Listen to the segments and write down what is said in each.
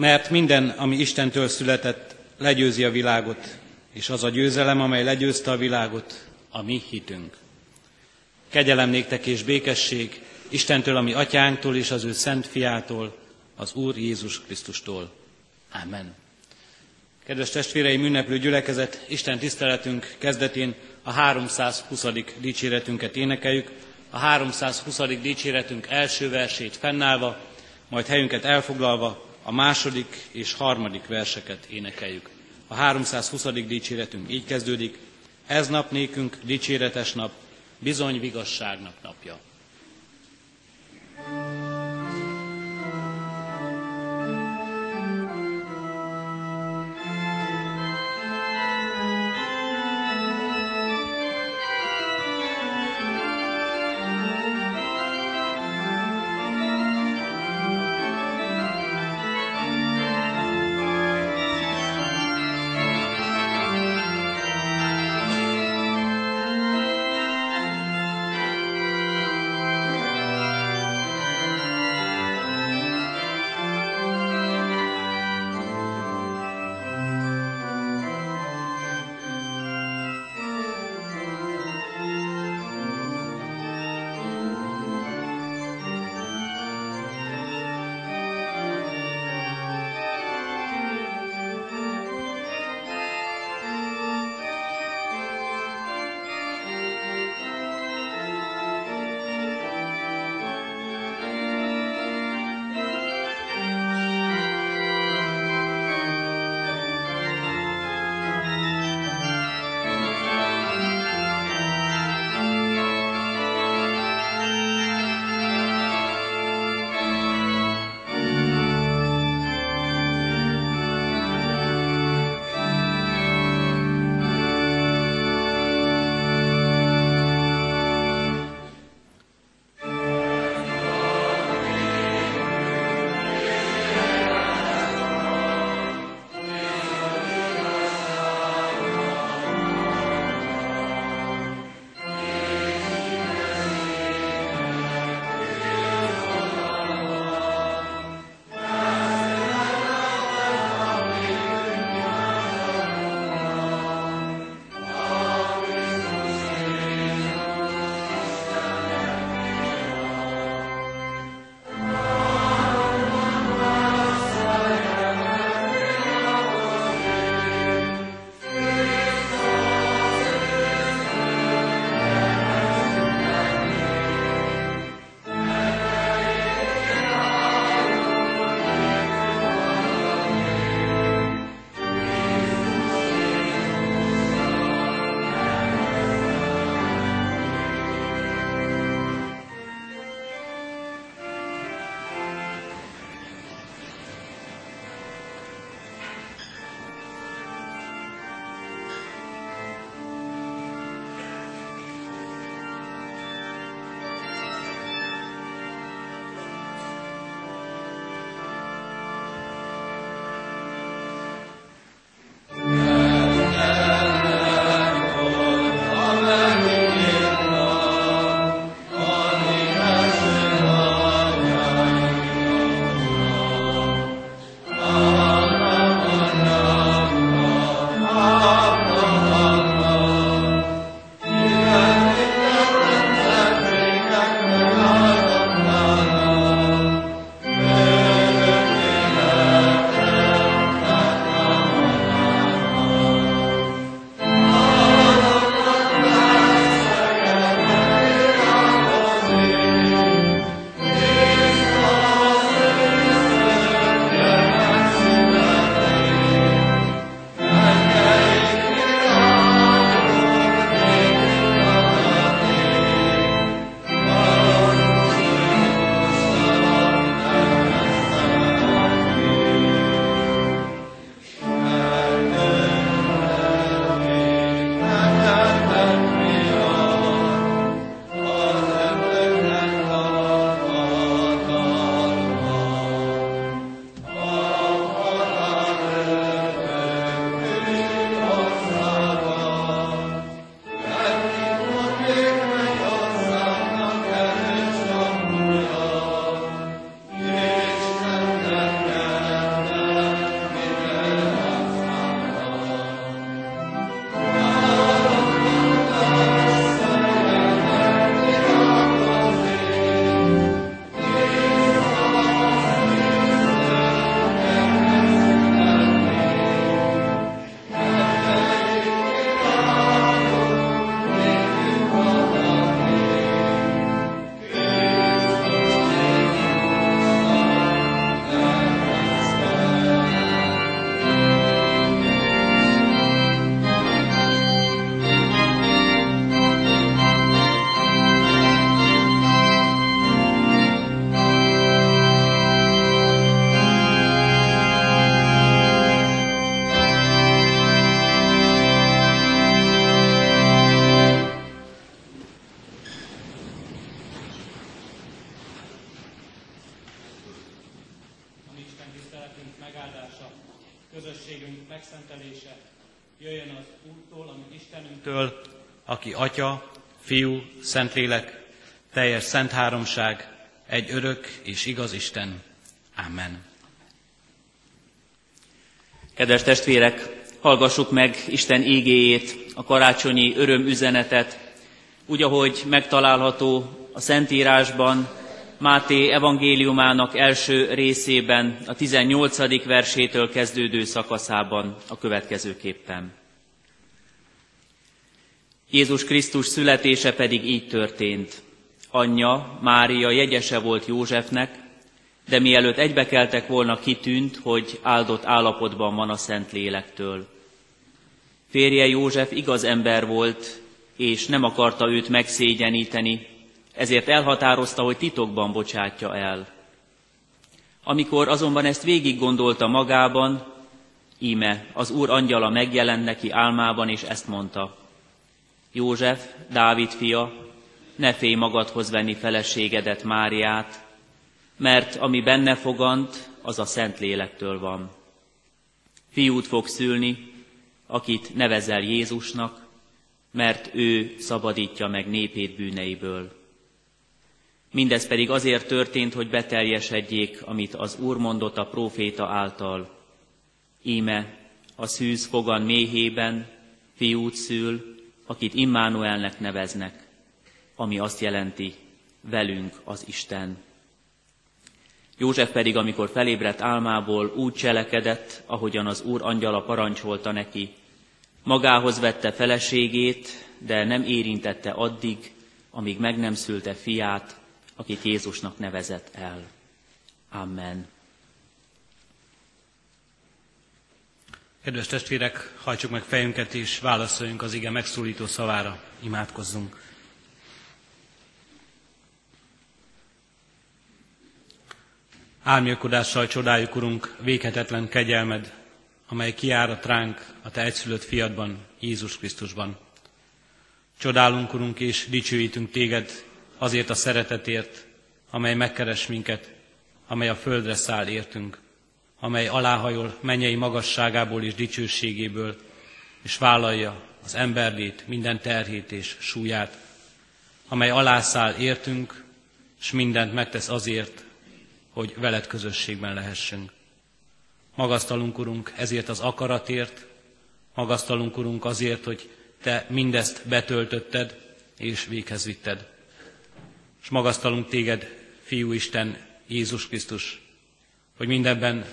mert minden, ami Istentől született, legyőzi a világot, és az a győzelem, amely legyőzte a világot, a mi hitünk. Kegyelem néktek és békesség Istentől, ami atyánktól és az ő szent fiától, az Úr Jézus Krisztustól. Amen. Kedves testvéreim, ünneplő gyülekezet, Isten tiszteletünk kezdetén a 320. dicséretünket énekeljük, a 320. dicséretünk első versét fennállva, majd helyünket elfoglalva a második és harmadik verseket énekeljük. A 320. dicséretünk így kezdődik, ez nap nékünk dicséretes nap, bizony vigasságnak napja. Megszentelése jöjjön az Úrtól, amit Istenünktől, aki Atya, Fiú, Szentlélek, teljes szent háromság, egy örök és igaz Isten. Amen. Kedves testvérek, hallgassuk meg Isten ígéjét, a karácsonyi örömüzenetet, úgy, ahogy megtalálható a Szentírásban, Máté evangéliumának első részében, a 18. versétől kezdődő szakaszában a következőképpen. Jézus Krisztus születése pedig így történt. Anyja, Mária jegyese volt Józsefnek, de mielőtt egybekeltek volna, kitűnt, hogy áldott állapotban van a Szent Lélektől. Férje József igaz ember volt, és nem akarta őt megszégyeníteni, ezért elhatározta, hogy titokban bocsátja el. Amikor azonban ezt végig gondolta magában, íme az Úr angyala megjelent neki álmában, és ezt mondta. József, Dávid fia, ne félj magadhoz venni feleségedet, Máriát, mert ami benne fogant, az a Szent Lélektől van. Fiút fog szülni, akit nevezel Jézusnak, mert ő szabadítja meg népét bűneiből. Mindez pedig azért történt, hogy beteljesedjék, amit az Úr mondott a próféta által. Íme, a szűz fogan méhében fiút szül, akit Immánuelnek neveznek, ami azt jelenti, velünk az Isten. József pedig, amikor felébredt álmából, úgy cselekedett, ahogyan az Úr angyala parancsolta neki. Magához vette feleségét, de nem érintette addig, amíg meg nem szülte fiát, akit Jézusnak nevezett el. Amen. Kedves testvérek, hajtsuk meg fejünket és válaszoljunk az ige megszólító szavára. Imádkozzunk. Álmélkodással csodáljuk, Urunk, véghetetlen kegyelmed, amely kiárat ránk a Te egyszülött fiadban, Jézus Krisztusban. Csodálunk, Urunk, és dicsőítünk Téged azért a szeretetért, amely megkeres minket, amely a földre száll értünk, amely aláhajol mennyei magasságából és dicsőségéből, és vállalja az emberlét, minden terhét és súlyát, amely alászáll értünk, és mindent megtesz azért, hogy veled közösségben lehessünk. Magasztalunk, Urunk, ezért az akaratért, magasztalunk, Urunk, azért, hogy Te mindezt betöltötted és véghez vitted. És magasztalunk Téged, Fiú Isten, Jézus Krisztus, hogy mindenben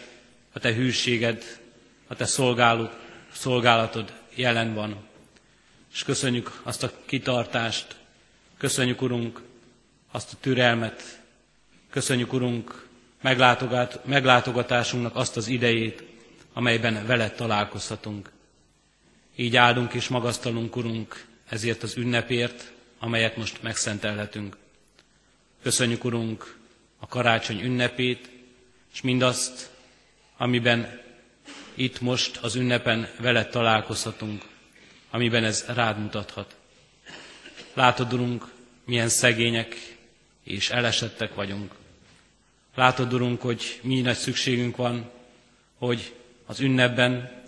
a Te hűséged, a Te szolgáló, szolgálatod jelen van. És köszönjük azt a kitartást, köszönjük, Urunk, azt a türelmet, köszönjük, Urunk, meglátogat, meglátogatásunknak azt az idejét, amelyben veled találkozhatunk. Így áldunk és magasztalunk, Urunk, ezért az ünnepért, amelyet most megszentelhetünk. Köszönjük, Urunk, a karácsony ünnepét, és mindazt, amiben itt most az ünnepen veled találkozhatunk, amiben ez rád mutathat. Látod, Urunk, milyen szegények és elesettek vagyunk. Látod, Urunk, hogy mi nagy szükségünk van, hogy az ünnepben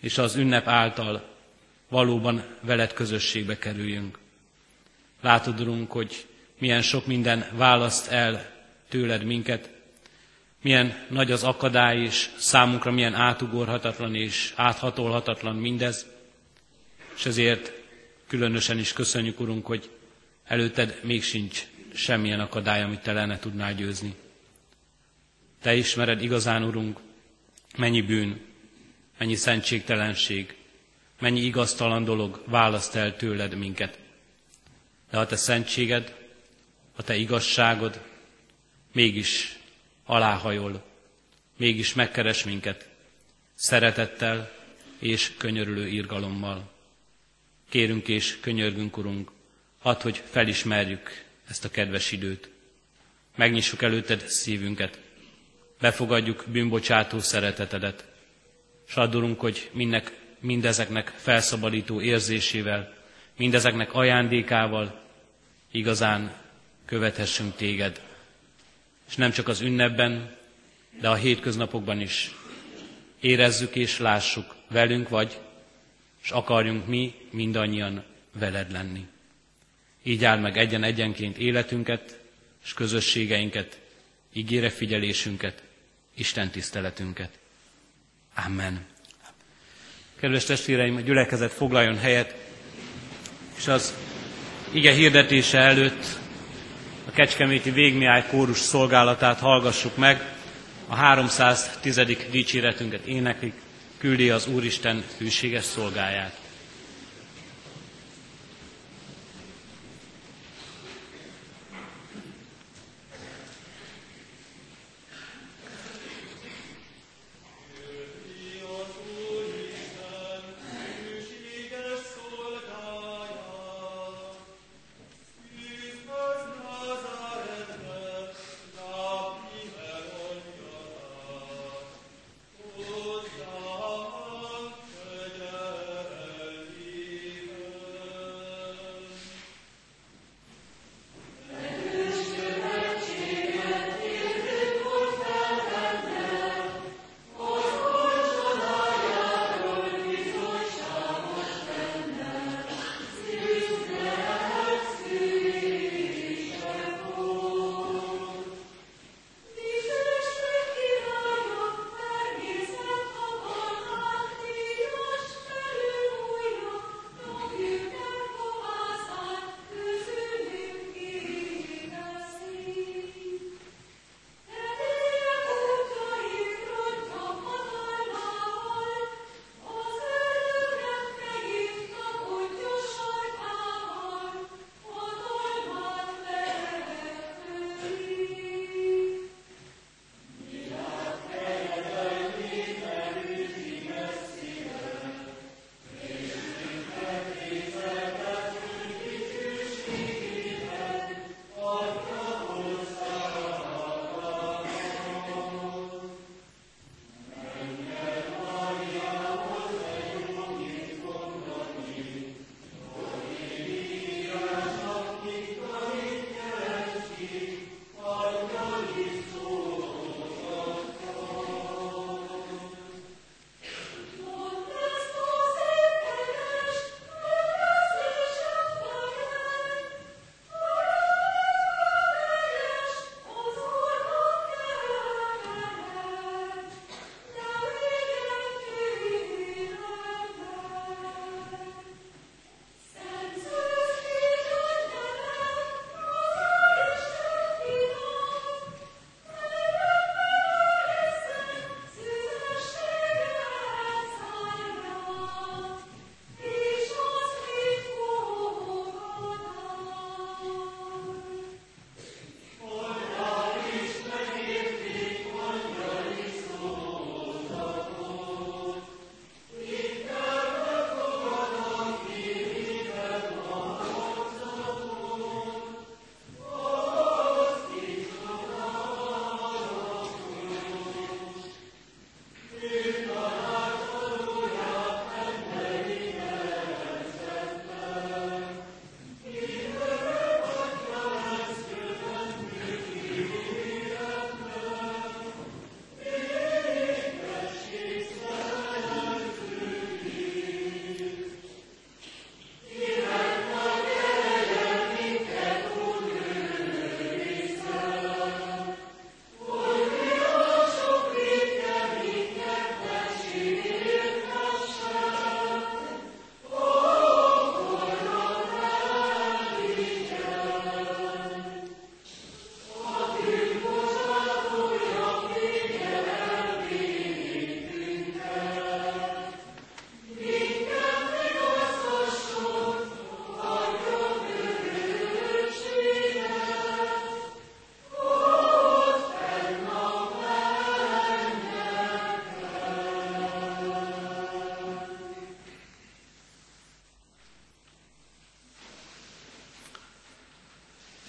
és az ünnep által valóban veled közösségbe kerüljünk. Látod, Urunk, hogy milyen sok minden választ el tőled minket, milyen nagy az akadály, és számunkra milyen átugorhatatlan és áthatolhatatlan mindez, és ezért különösen is köszönjük, Urunk, hogy előtted még sincs semmilyen akadály, amit te lenne tudnál győzni. Te ismered igazán, Urunk, mennyi bűn, mennyi szentségtelenség, mennyi igaztalan dolog választ el tőled minket. De a te szentséged, a te igazságod mégis aláhajol, mégis megkeres minket szeretettel és könyörülő irgalommal. Kérünk és könyörgünk, Urunk, hadd, hogy felismerjük ezt a kedves időt. Megnyissuk előtted szívünket, befogadjuk bűnbocsátó szeretetedet, és addulunk, hogy mindnek, mindezeknek felszabadító érzésével, mindezeknek ajándékával igazán követhessünk téged. És nem csak az ünnepben, de a hétköznapokban is érezzük és lássuk, velünk vagy, és akarjunk mi mindannyian veled lenni. Így áll meg egyen-egyenként életünket és közösségeinket, ígére figyelésünket, Isten tiszteletünket. Amen. Kedves testvéreim, a gyülekezet foglaljon helyet, és az ige hirdetése előtt a Kecskeméti Végmiáj kórus szolgálatát hallgassuk meg, a 310. dicséretünket éneklik, küldi az Úristen hűséges szolgáját.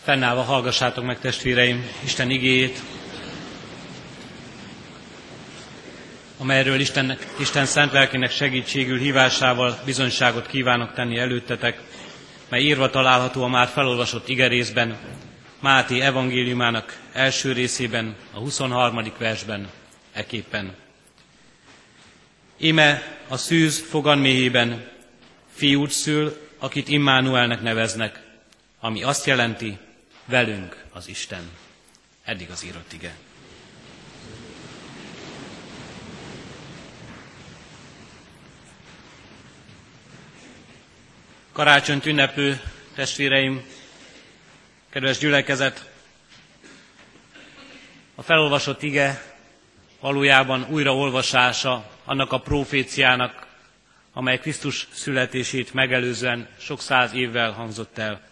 Fennállva hallgassátok meg, testvéreim, Isten igéjét, amelyről Istennek, Isten szent lelkének segítségül hívásával bizonyságot kívánok tenni előttetek, mely írva található a már felolvasott igerészben, Máté evangéliumának első részében, a 23. versben eképpen. Ime a szűz fogan méhében fiút szül, akit Immánuelnek neveznek, ami azt jelenti, velünk az Isten. Eddig az írott ige. Karácsonyt ünneplő testvéreim, kedves gyülekezet, a felolvasott ige valójában újraolvasása annak a proféciának, amely Krisztus születését megelőzően sok száz évvel hangzott el.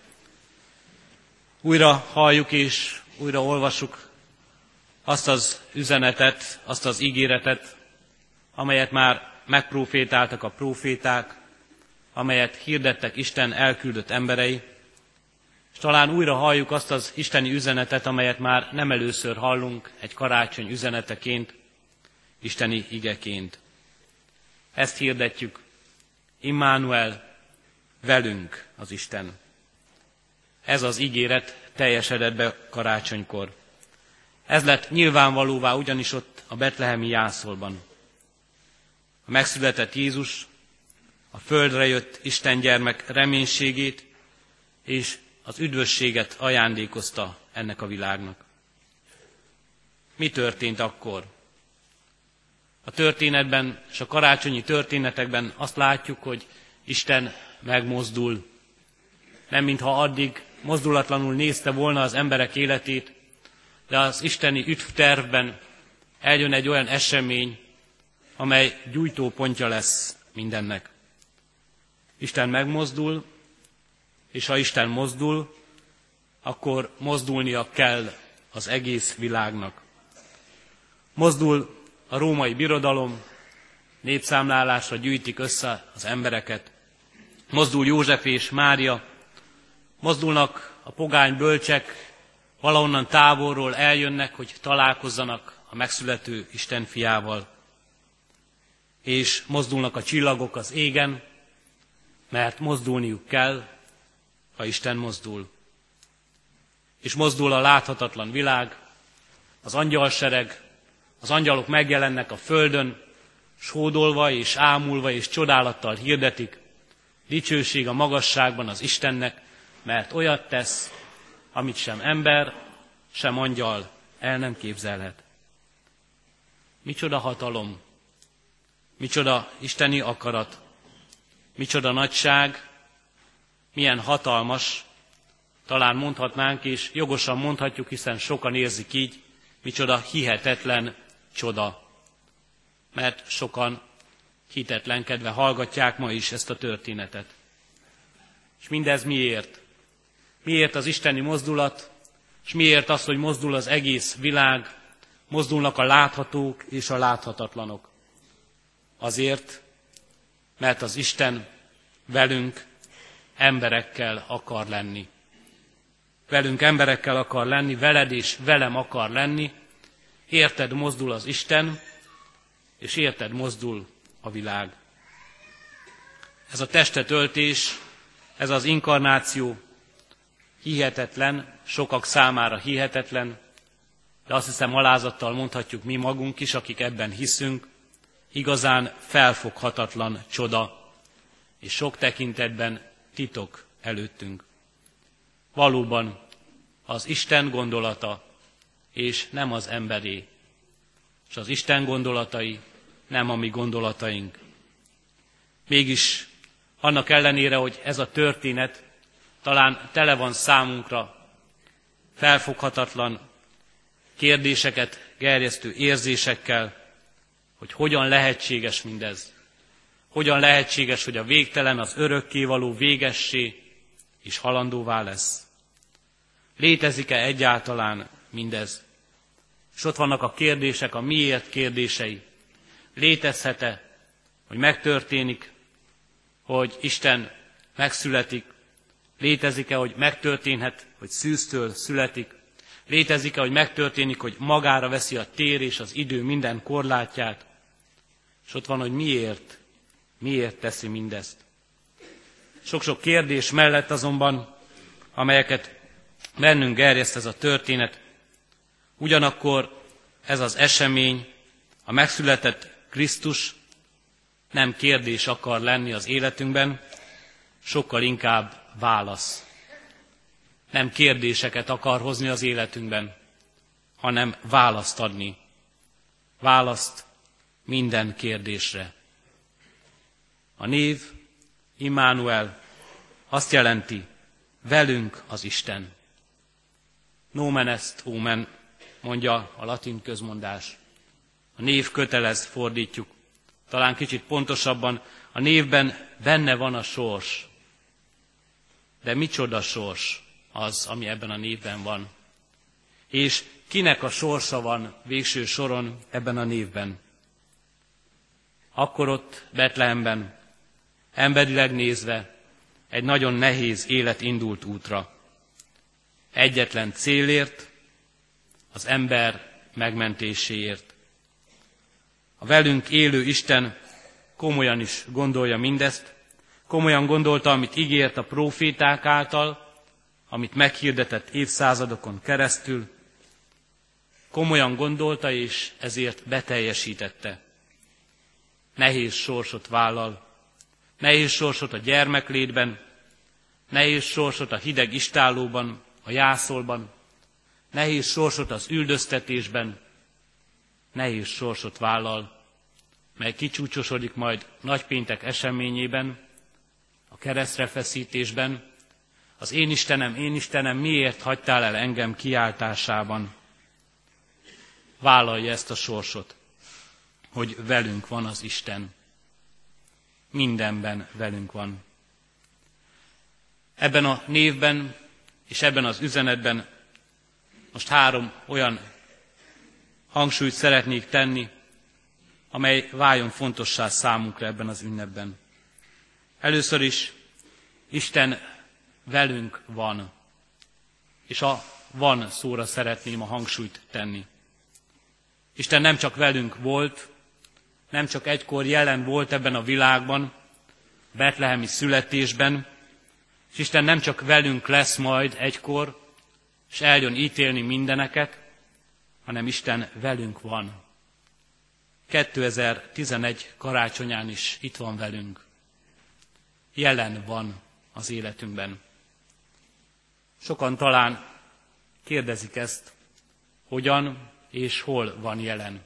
Újra halljuk és újra olvassuk azt az üzenetet, azt az ígéretet, amelyet már megprofétáltak a proféták, amelyet hirdettek Isten elküldött emberei, és talán újra halljuk azt az isteni üzenetet, amelyet már nem először hallunk egy karácsony üzeneteként, isteni igeként. Ezt hirdetjük, Immanuel, velünk az Isten. Ez az ígéret teljesedett be karácsonykor. Ez lett nyilvánvalóvá ugyanis ott a betlehemi jászolban. A megszületett Jézus a földre jött Isten gyermek reménységét és az üdvösséget ajándékozta ennek a világnak. Mi történt akkor? A történetben és a karácsonyi történetekben azt látjuk, hogy Isten megmozdul. Nem mintha addig mozdulatlanul nézte volna az emberek életét, de az isteni üdvtervben eljön egy olyan esemény, amely gyújtópontja lesz mindennek. Isten megmozdul, és ha Isten mozdul, akkor mozdulnia kell az egész világnak. Mozdul a római birodalom, népszámlálásra gyűjtik össze az embereket. Mozdul József és Mária, mozdulnak a pogány bölcsek, valahonnan távolról eljönnek, hogy találkozzanak a megszülető Isten fiával. És mozdulnak a csillagok az égen, mert mozdulniuk kell, ha Isten mozdul. És mozdul a láthatatlan világ, az angyalsereg, az angyalok megjelennek a földön, sódolva és ámulva és csodálattal hirdetik, dicsőség a magasságban az Istennek, mert olyat tesz, amit sem ember, sem angyal el nem képzelhet. Micsoda hatalom, micsoda isteni akarat, micsoda nagyság, milyen hatalmas, talán mondhatnánk, és jogosan mondhatjuk, hiszen sokan érzik így, micsoda hihetetlen csoda. Mert sokan hitetlenkedve hallgatják ma is ezt a történetet. És mindez miért? Miért az isteni mozdulat, és miért az, hogy mozdul az egész világ, mozdulnak a láthatók és a láthatatlanok? Azért, mert az Isten velünk emberekkel akar lenni. Velünk emberekkel akar lenni, veled és velem akar lenni. Érted mozdul az Isten, és érted mozdul a világ. Ez a testetöltés, ez az inkarnáció hihetetlen, sokak számára hihetetlen, de azt hiszem alázattal mondhatjuk mi magunk is, akik ebben hiszünk, igazán felfoghatatlan csoda, és sok tekintetben titok előttünk. Valóban az Isten gondolata, és nem az emberé. És az Isten gondolatai nem a mi gondolataink. Mégis annak ellenére, hogy ez a történet talán tele van számunkra felfoghatatlan kérdéseket gerjesztő érzésekkel, hogy hogyan lehetséges mindez. Hogyan lehetséges, hogy a végtelen az örökkévaló végessé és halandóvá lesz. Létezik-e egyáltalán mindez? És ott vannak a kérdések, a miért kérdései. Létezhet-e, hogy megtörténik, hogy Isten megszületik? Létezik-e, hogy megtörténhet, hogy szűztől születik? Létezik-e, hogy megtörténik, hogy magára veszi a tér és az idő minden korlátját? És ott van, hogy miért, miért teszi mindezt. Sok-sok kérdés mellett azonban, amelyeket bennünk gerjeszt ez a történet, ugyanakkor ez az esemény, a megszületett Krisztus nem kérdés akar lenni az életünkben, sokkal inkább válasz. Nem kérdéseket akar hozni az életünkben, hanem választ adni. Választ minden kérdésre. A név Immanuel azt jelenti, velünk az Isten. Nomen est omen, mondja a latin közmondás. A név kötelez, fordítjuk. Talán kicsit pontosabban, a névben benne van a sors. De micsoda sors az, ami ebben a névben van? És kinek a sorsa van végső soron ebben a névben? Akkor ott Betlehemben, emberileg nézve, egy nagyon nehéz élet indult útra. Egyetlen célért, az ember megmentéséért. A velünk élő Isten komolyan is gondolja mindezt, komolyan gondolta, amit ígért a proféták által, amit meghirdetett évszázadokon keresztül, komolyan gondolta és ezért beteljesítette. Nehéz sorsot vállal, nehéz sorsot a gyermeklétben, nehéz sorsot a hideg istálóban, a jászolban, nehéz sorsot az üldöztetésben, nehéz sorsot vállal, mely kicsúcsosodik majd nagypéntek eseményében, a keresztre feszítésben, az én Istenem, én Istenem, miért hagytál el engem kiáltásában? Vállalja ezt a sorsot, hogy velünk van az Isten. Mindenben velünk van. Ebben a névben és ebben az üzenetben most három olyan hangsúlyt szeretnék tenni, amely váljon fontossá számunkra ebben az ünnepben. Először is Isten velünk van, és a van szóra szeretném a hangsúlyt tenni. Isten nem csak velünk volt, nem csak egykor jelen volt ebben a világban, betlehemi születésben, és Isten nem csak velünk lesz majd egykor, és eljön ítélni mindeneket, hanem Isten velünk van. 2011 karácsonyán is itt van velünk. Jelen van az életünkben. Sokan talán kérdezik ezt, hogyan és hol van jelen.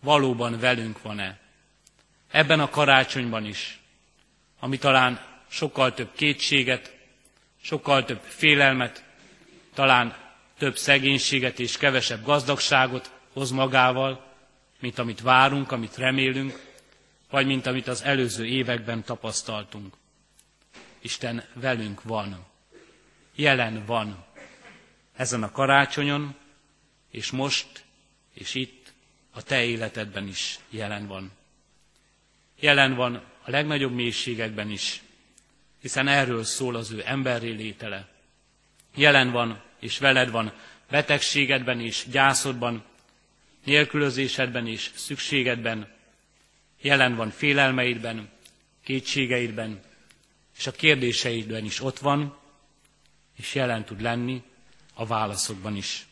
Valóban velünk van-e? Ebben a karácsonyban is, ami talán sokkal több kétséget, sokkal több félelmet, talán több szegénységet és kevesebb gazdagságot hoz magával, mint amit várunk, amit remélünk, vagy mint amit az előző években tapasztaltunk. Isten velünk van, jelen van ezen a karácsonyon, és most, és itt, a te életedben is jelen van. Jelen van a legnagyobb mélységekben is, hiszen erről szól az ő emberré létele. Jelen van és veled van betegségedben és gyászodban, nélkülözésedben és szükségedben, jelen van félelmeidben, kétségeidben, és a kérdéseidben is ott van, és jelen tud lenni a válaszokban is.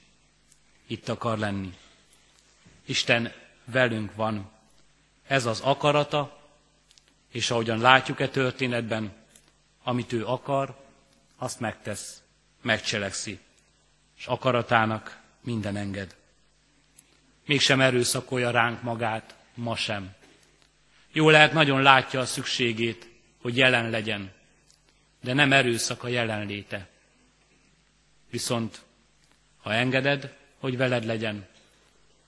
Itt akar lenni. Isten velünk van. Ez az akarata, és ahogyan látjuk-e történetben, amit ő akar, azt megtesz, megcselekszi, és akaratának minden enged. Mégsem erőszakolja ránk magát, ma sem. Jó lehet, nagyon látja a szükségét, hogy jelen legyen, de nem erőszak a jelenléte. Viszont, ha engeded, hogy veled legyen,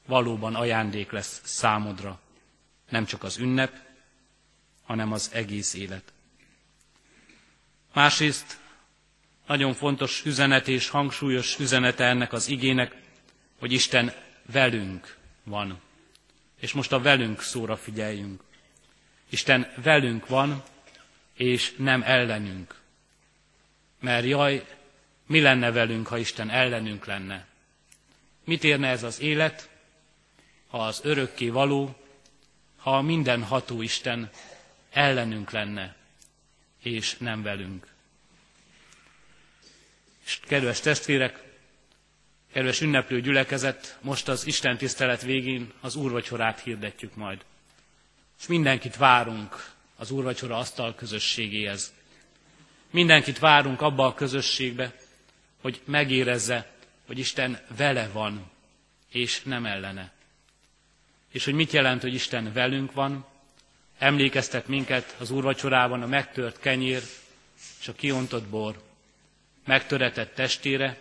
valóban ajándék lesz számodra, nem csak az ünnep, hanem az egész élet. Másrészt nagyon fontos üzenet és hangsúlyos üzenete ennek az igének, hogy Isten velünk van. És most a velünk szóra figyeljünk. Isten velünk van, és nem ellenünk. Mert jaj, mi lenne velünk, ha Isten ellenünk lenne? Mit érne ez az élet, ha az örökké való, ha a mindenható Isten ellenünk lenne, és nem velünk? És kedves testvérek, kedves ünneplő gyülekezet, most az Isten tisztelet végén az úrvacsorát hirdetjük majd. És mindenkit várunk az úrvacsora asztal közösségéhez. Mindenkit várunk abba a közösségbe, hogy megérezze, hogy Isten vele van, és nem ellene. És hogy mit jelent, hogy Isten velünk van, emlékeztet minket az úrvacsorában a megtört kenyér és a kiontott bor, megtöretett testére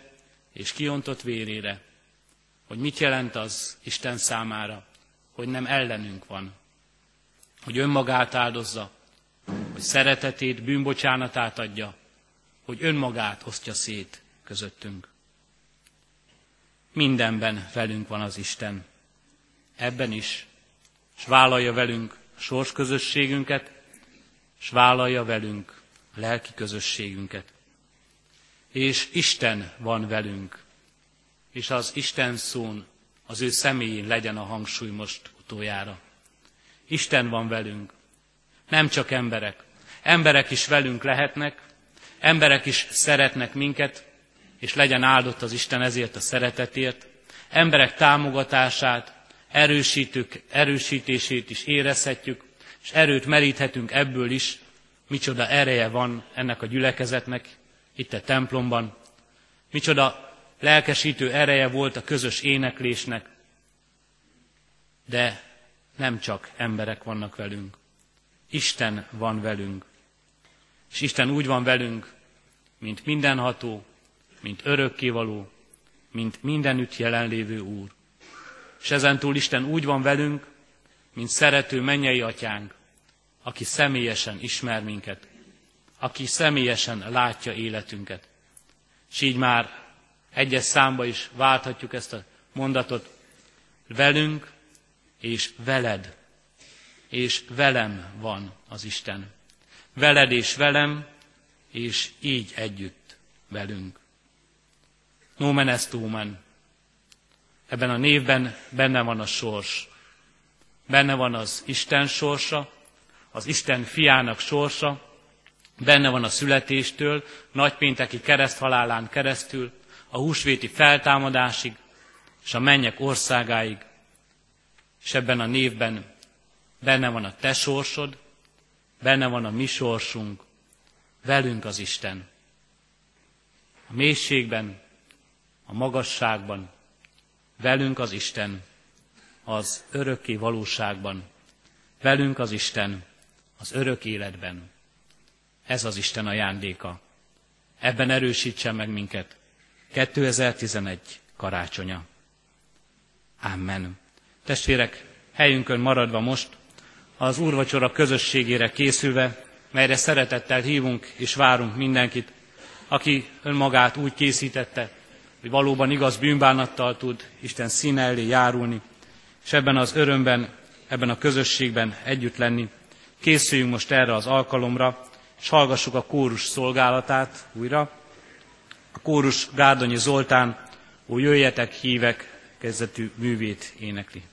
és kiontott vérére, hogy mit jelent az Isten számára, hogy nem ellenünk van, hogy önmagát áldozza, hogy szeretetét, bűnbocsánatát adja, hogy önmagát osztja szét közöttünk. Mindenben velünk van az Isten. Ebben is. És vállalja velünk a sors közösségünket, és vállalja velünk lelki közösségünket. És Isten van velünk. És az Isten szón, az ő személyén legyen a hangsúly most utoljára. Isten van velünk. Nem csak emberek. Emberek is velünk lehetnek, emberek is szeretnek minket, és legyen áldott az Isten ezért a szeretetért. Emberek támogatását, erősítők, erősítését is érezhetjük, és erőt meríthetünk ebből is, micsoda ereje van ennek a gyülekezetnek itt a templomban, micsoda lelkesítő ereje volt a közös éneklésnek, de nem csak emberek vannak velünk. Isten van velünk. És Isten úgy van velünk, mint mindenható, mint örökkévaló, mint mindenütt jelenlévő Úr. És ezentúl Isten úgy van velünk, mint szerető mennyei atyánk, aki személyesen ismer minket, aki személyesen látja életünket. És így már egyes számba is válthatjuk ezt a mondatot, velünk és veled, és velem van az Isten. Veled és velem, és így együtt velünk. Nomen est omen. Ebben a névben benne van a sors. Benne van az Isten sorsa, az Isten fiának sorsa, benne van a születéstől, nagypénteki kereszthalálán keresztül, a húsvéti feltámadásig, és a mennyek országáig. És ebben a névben benne van a te sorsod, benne van a mi sorsunk, velünk az Isten. A mélységben, a magasságban, velünk az Isten, az örökké valóságban, velünk az Isten, az örök életben. Ez az Isten ajándéka. Ebben erősítsen meg minket 2011 karácsonya. Amen. Testvérek, helyünkön maradva most, az úrvacsora közösségére készülve, melyre szeretettel hívunk és várunk mindenkit, aki önmagát úgy készítette, hogy valóban igaz bűnbánattal tud Isten színe elé járulni, és ebben az örömben, ebben a közösségben együtt lenni. Készüljünk most erre az alkalomra, és hallgassuk a kórus szolgálatát újra. A kórus Gárdonyi Zoltán, ó jöjjetek hívek, kezdetű művét énekli.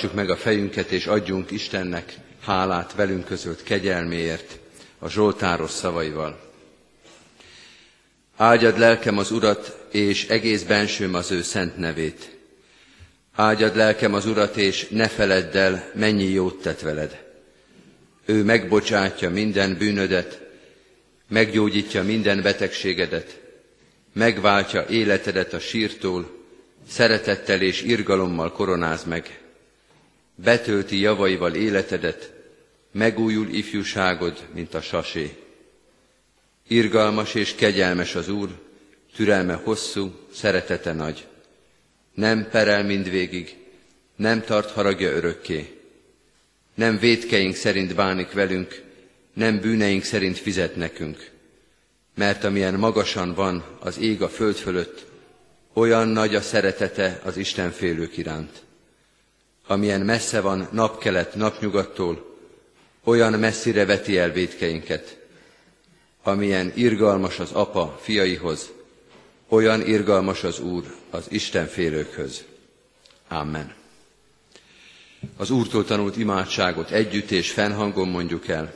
Hajtsuk meg a fejünket, és adjunk Istennek hálát velünk között kegyelméért a Zsoltáros szavaival. Áldjad lelkem az Urat, és egész bensőm az ő szent nevét. Áldjad lelkem az Urat, és ne feledd el, mennyi jót tett veled. Ő megbocsátja minden bűnödet, meggyógyítja minden betegségedet, megváltja életedet a sírtól, szeretettel és irgalommal koronáz meg. Betölti javaival életedet, megújul ifjúságod, mint a sasé. Irgalmas és kegyelmes az Úr, türelme hosszú, szeretete nagy. Nem perel mindvégig, nem tart haragja örökké. Nem védkeink szerint bánik velünk, nem bűneink szerint fizet nekünk. Mert amilyen magasan van az ég a föld fölött, olyan nagy a szeretete az Isten félők iránt. Amilyen messze van napkelet napnyugattól, olyan messzire veti el védkeinket. Amilyen irgalmas az apa fiaihoz, olyan irgalmas az Úr az Isten félőkhöz. Amen. Az Úrtól tanult imádságot együtt és fennhangon mondjuk el.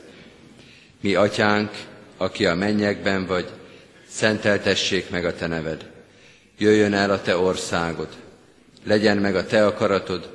Mi atyánk, aki a mennyekben vagy, szenteltessék meg a te neved. Jöjjön el a te országod. Legyen meg a te akaratod,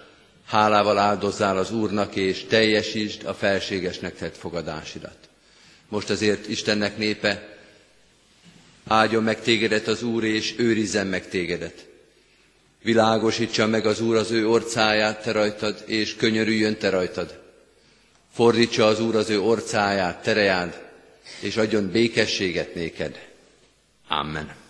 hálával áldozzál az Úrnak, és teljesítsd a felségesnek tett fogadásidat. Most azért Istennek népe, áldjon meg tégedet az Úr, és őrizzen meg tégedet. Világosítsa meg az Úr az ő orcáját te rajtad, és könyörüljön te rajtad. Fordítsa az Úr az ő orcáját, terejád, és adjon békességet néked. Amen.